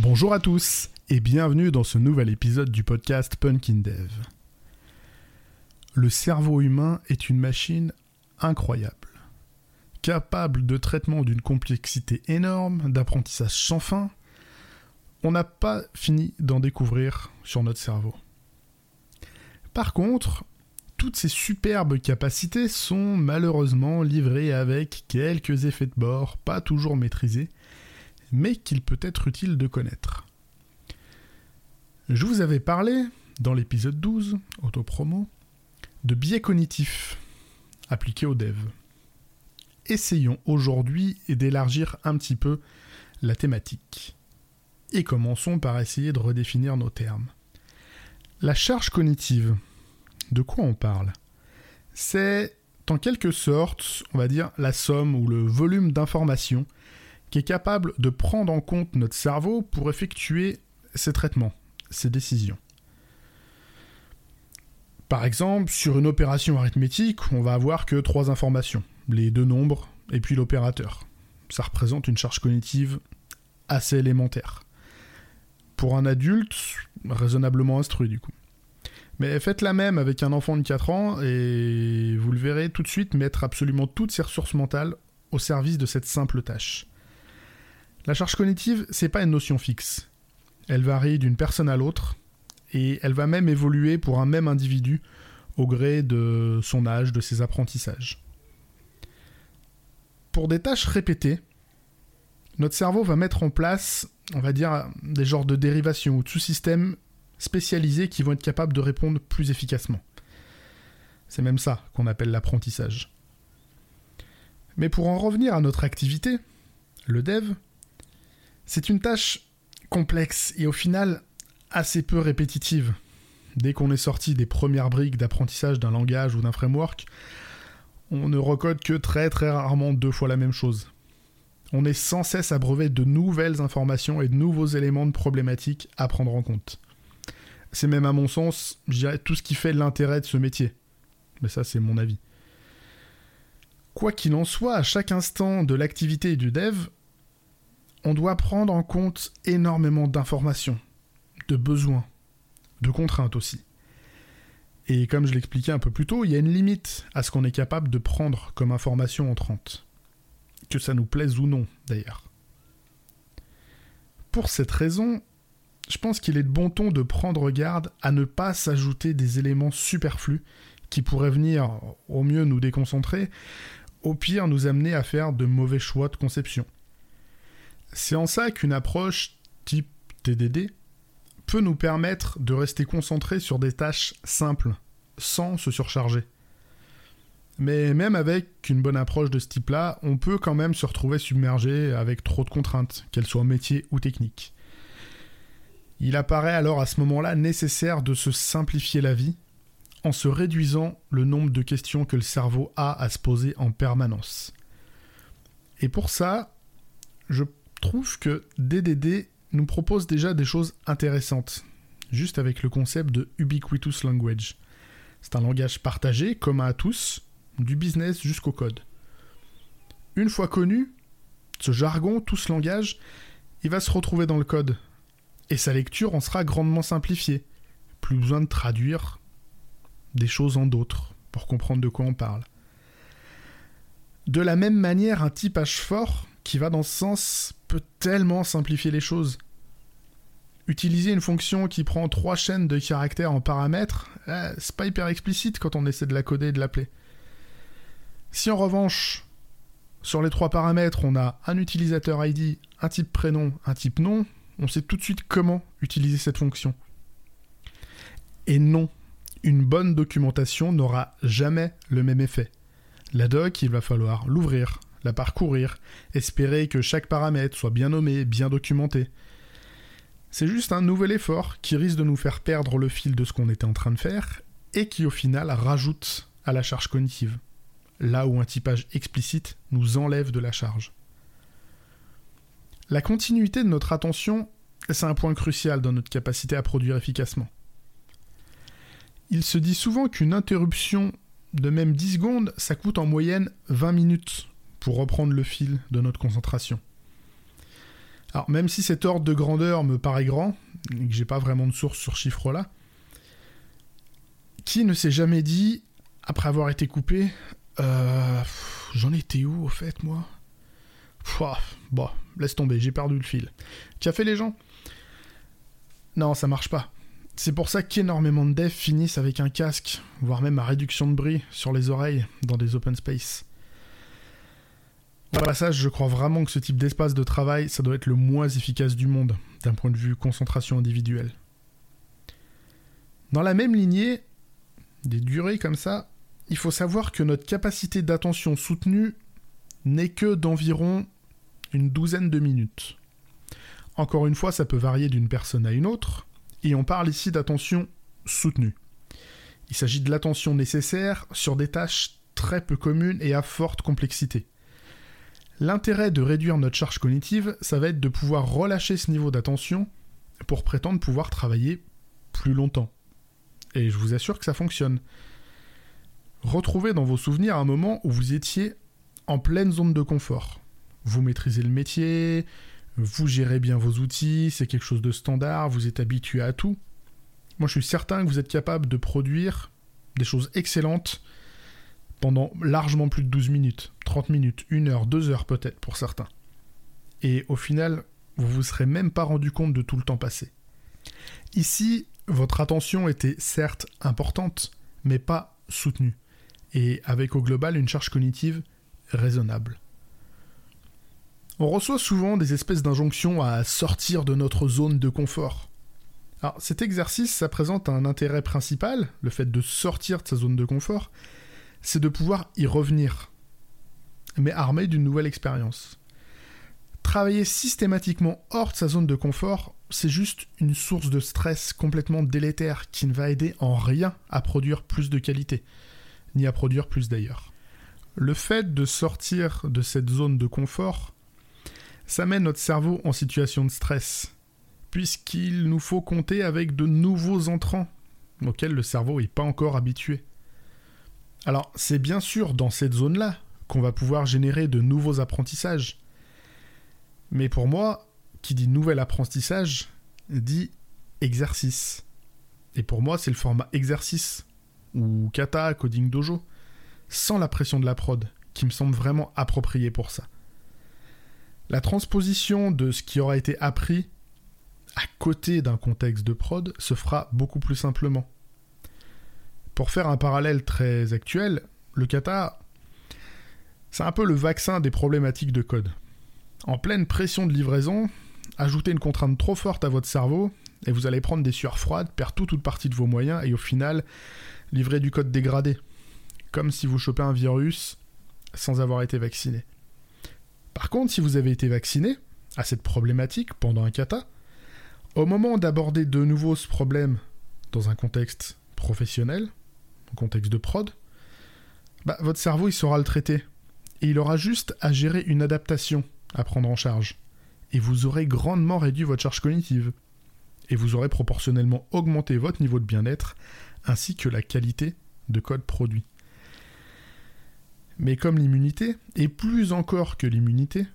Bonjour à tous et bienvenue dans ce nouvel épisode du podcast Punkin Dev. Le cerveau humain est une machine incroyable, capable de traitement d'une complexité énorme, d'apprentissage sans fin. On n'a pas fini d'en découvrir sur notre cerveau. Par contre, toutes ces superbes capacités sont malheureusement livrées avec quelques effets de bord pas toujours maîtrisés, mais qu'il peut être utile de connaître. Je vous avais parlé, dans l'épisode 12, autopromo, de biais cognitifs appliqués au dev. Essayons aujourd'hui d'élargir un petit peu la thématique. Et commençons par essayer de redéfinir nos termes. La charge cognitive, de quoi on parle? C'est en quelque sorte, on va dire, la somme ou le volume d'informations qui est capable de prendre en compte notre cerveau pour effectuer ses traitements, ses décisions. Par exemple, sur une opération arithmétique, on va avoir que trois informations, les deux nombres et puis l'opérateur. Ça représente une charge cognitive assez élémentaire. Pour un adulte, raisonnablement instruit du coup. Mais faites la même avec un enfant de 4 ans et vous le verrez tout de suite mettre absolument toutes ses ressources mentales au service de cette simple tâche. La charge cognitive, c'est pas une notion fixe. Elle varie d'une personne à l'autre et elle va même évoluer pour un même individu au gré de son âge, de ses apprentissages. Pour des tâches répétées, notre cerveau va mettre en place, on va dire, des genres de dérivations ou de sous-systèmes spécialisés qui vont être capables de répondre plus efficacement. C'est même ça qu'on appelle l'apprentissage. Mais pour en revenir à notre activité, le dev, c'est une tâche complexe et au final assez peu répétitive. Dès qu'on est sorti des premières briques d'apprentissage d'un langage ou d'un framework, on ne recode que très très rarement deux fois la même chose. On est sans cesse abreuvé de nouvelles informations et de nouveaux éléments de problématiques à prendre en compte. C'est même à mon sens, je dirais, tout ce qui fait l'intérêt de ce métier. Mais ça, c'est mon avis. Quoi qu'il en soit, à chaque instant de l'activité du dev, on doit prendre en compte énormément d'informations, de besoins, de contraintes aussi. Et comme je l'expliquais un peu plus tôt, il y a une limite à ce qu'on est capable de prendre comme information entrante. Que ça nous plaise ou non, d'ailleurs. Pour cette raison, je pense qu'il est de bon ton de prendre garde à ne pas s'ajouter des éléments superflus qui pourraient venir au mieux nous déconcentrer, au pire nous amener à faire de mauvais choix de conception. C'est en ça qu'une approche type TDD peut nous permettre de rester concentré sur des tâches simples, sans se surcharger. Mais même avec une bonne approche de ce type-là, on peut quand même se retrouver submergé avec trop de contraintes, qu'elles soient métier ou techniques. Il apparaît alors à ce moment-là nécessaire de se simplifier la vie en se réduisant le nombre de questions que le cerveau a à se poser en permanence. Et pour ça, je trouve que DDD nous propose déjà des choses intéressantes, juste avec le concept de Ubiquitous Language. C'est un langage partagé, commun à tous, du business jusqu'au code. Une fois connu, ce jargon, tout ce langage, il va se retrouver dans le code, et sa lecture en sera grandement simplifiée. Plus besoin de traduire des choses en d'autres pour comprendre de quoi on parle. De la même manière, un typage fort qui va dans ce sens peut tellement simplifier les choses. Utiliser une fonction qui prend trois chaînes de caractères en paramètres, eh, c'est pas hyper explicite quand on essaie de la coder et de l'appeler. Si en revanche, sur les trois paramètres, on a un utilisateur ID, un type prénom, un type nom, on sait tout de suite comment utiliser cette fonction. Et non, une bonne documentation n'aura jamais le même effet. La doc, il va falloir l'ouvrir, la parcourir, espérer que chaque paramètre soit bien nommé, bien documenté. C'est juste un nouvel effort qui risque de nous faire perdre le fil de ce qu'on était en train de faire et qui au final rajoute à la charge cognitive, là où un typage explicite nous enlève de la charge. La continuité de notre attention, c'est un point crucial dans notre capacité à produire efficacement. Il se dit souvent qu'une interruption de même 10 secondes, ça coûte en moyenne 20 minutes pour reprendre le fil de notre concentration. Alors même si cet ordre de grandeur me paraît grand, et que j'ai pas vraiment de source sur ce chiffre-là, qui ne s'est jamais dit, après avoir été coupé, euh, j'en étais où au fait moi? Bon, laisse tomber, j'ai perdu le fil. Qui a fait les gens? Non, ça marche pas. C'est pour ça qu'énormément de devs finissent avec un casque, voire même à réduction de bruit sur les oreilles dans des open space. Au passage, je crois vraiment que ce type d'espace de travail, ça doit être le moins efficace du monde, d'un point de vue concentration individuelle. Dans la même lignée, des durées comme ça, il faut savoir que notre capacité d'attention soutenue n'est que d'environ une douzaine de minutes. Encore une fois, ça peut varier d'une personne à une autre, et on parle ici d'attention soutenue. Il s'agit de l'attention nécessaire sur des tâches très peu communes et à forte complexité. L'intérêt de réduire notre charge cognitive, ça va être de pouvoir relâcher ce niveau d'attention pour prétendre pouvoir travailler plus longtemps. Et je vous assure que ça fonctionne. Retrouvez dans vos souvenirs un moment où vous étiez en pleine zone de confort. Vous maîtrisez le métier, vous gérez bien vos outils, c'est quelque chose de standard, vous êtes habitué à tout. Moi, je suis certain que vous êtes capable de produire des choses excellentes pendant largement plus de 12 minutes, 30 minutes, 1 heure, 2 heures peut-être pour certains. Et au final, vous vous serez même pas rendu compte de tout le temps passé. Ici, votre attention était certes importante, mais pas soutenue, et avec au global une charge cognitive raisonnable. On reçoit souvent des espèces d'injonctions à sortir de notre zone de confort. Alors cet exercice, ça présente un intérêt principal, le fait de sortir de sa zone de confort, c'est de pouvoir y revenir, mais armé d'une nouvelle expérience. Travailler systématiquement hors de sa zone de confort, c'est juste une source de stress complètement délétère qui ne va aider en rien à produire plus de qualité, ni à produire plus d'ailleurs. Le fait de sortir de cette zone de confort, ça met notre cerveau en situation de stress, puisqu'il nous faut compter avec de nouveaux entrants auxquels le cerveau n'est pas encore habitué. Alors, c'est bien sûr dans cette zone-là qu'on va pouvoir générer de nouveaux apprentissages. Mais pour moi, qui dit nouvel apprentissage, dit exercice. Et pour moi, c'est le format exercice, ou kata, coding dojo, sans la pression de la prod, qui me semble vraiment approprié pour ça. La transposition de ce qui aura été appris à côté d'un contexte de prod se fera beaucoup plus simplement. Pour faire un parallèle très actuel, le kata, c'est un peu le vaccin des problématiques de code. En pleine pression de livraison, ajoutez une contrainte trop forte à votre cerveau, et vous allez prendre des sueurs froides, perdre toute ou partie de vos moyens, et au final, livrer du code dégradé. Comme si vous chopez un virus sans avoir été vacciné. Par contre, si vous avez été vacciné à cette problématique pendant un kata, au moment d'aborder de nouveau ce problème dans un contexte professionnel, contexte de prod, bah, votre cerveau il saura le traiter. Et il aura juste à gérer une adaptation à prendre en charge. Et vous aurez grandement réduit votre charge cognitive. Et vous aurez proportionnellement augmenté votre niveau de bien-être ainsi que la qualité de code produit. Mais comme l'immunité, et plus encore que l'immunité,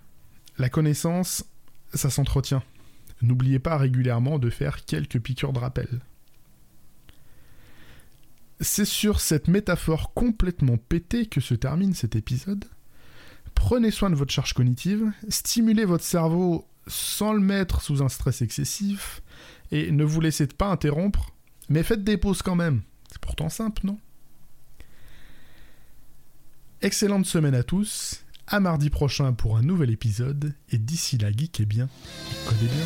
la connaissance, ça s'entretient. N'oubliez pas régulièrement de faire quelques piqûres de rappel. C'est sur cette métaphore complètement pétée que se termine cet épisode. Prenez soin de votre charge cognitive, stimulez votre cerveau sans le mettre sous un stress excessif, et ne vous laissez pas interrompre, mais faites des pauses quand même. C'est pourtant simple, non? Excellente semaine à tous, à mardi prochain pour un nouvel épisode, et d'ici là, geekez bien, codez bien.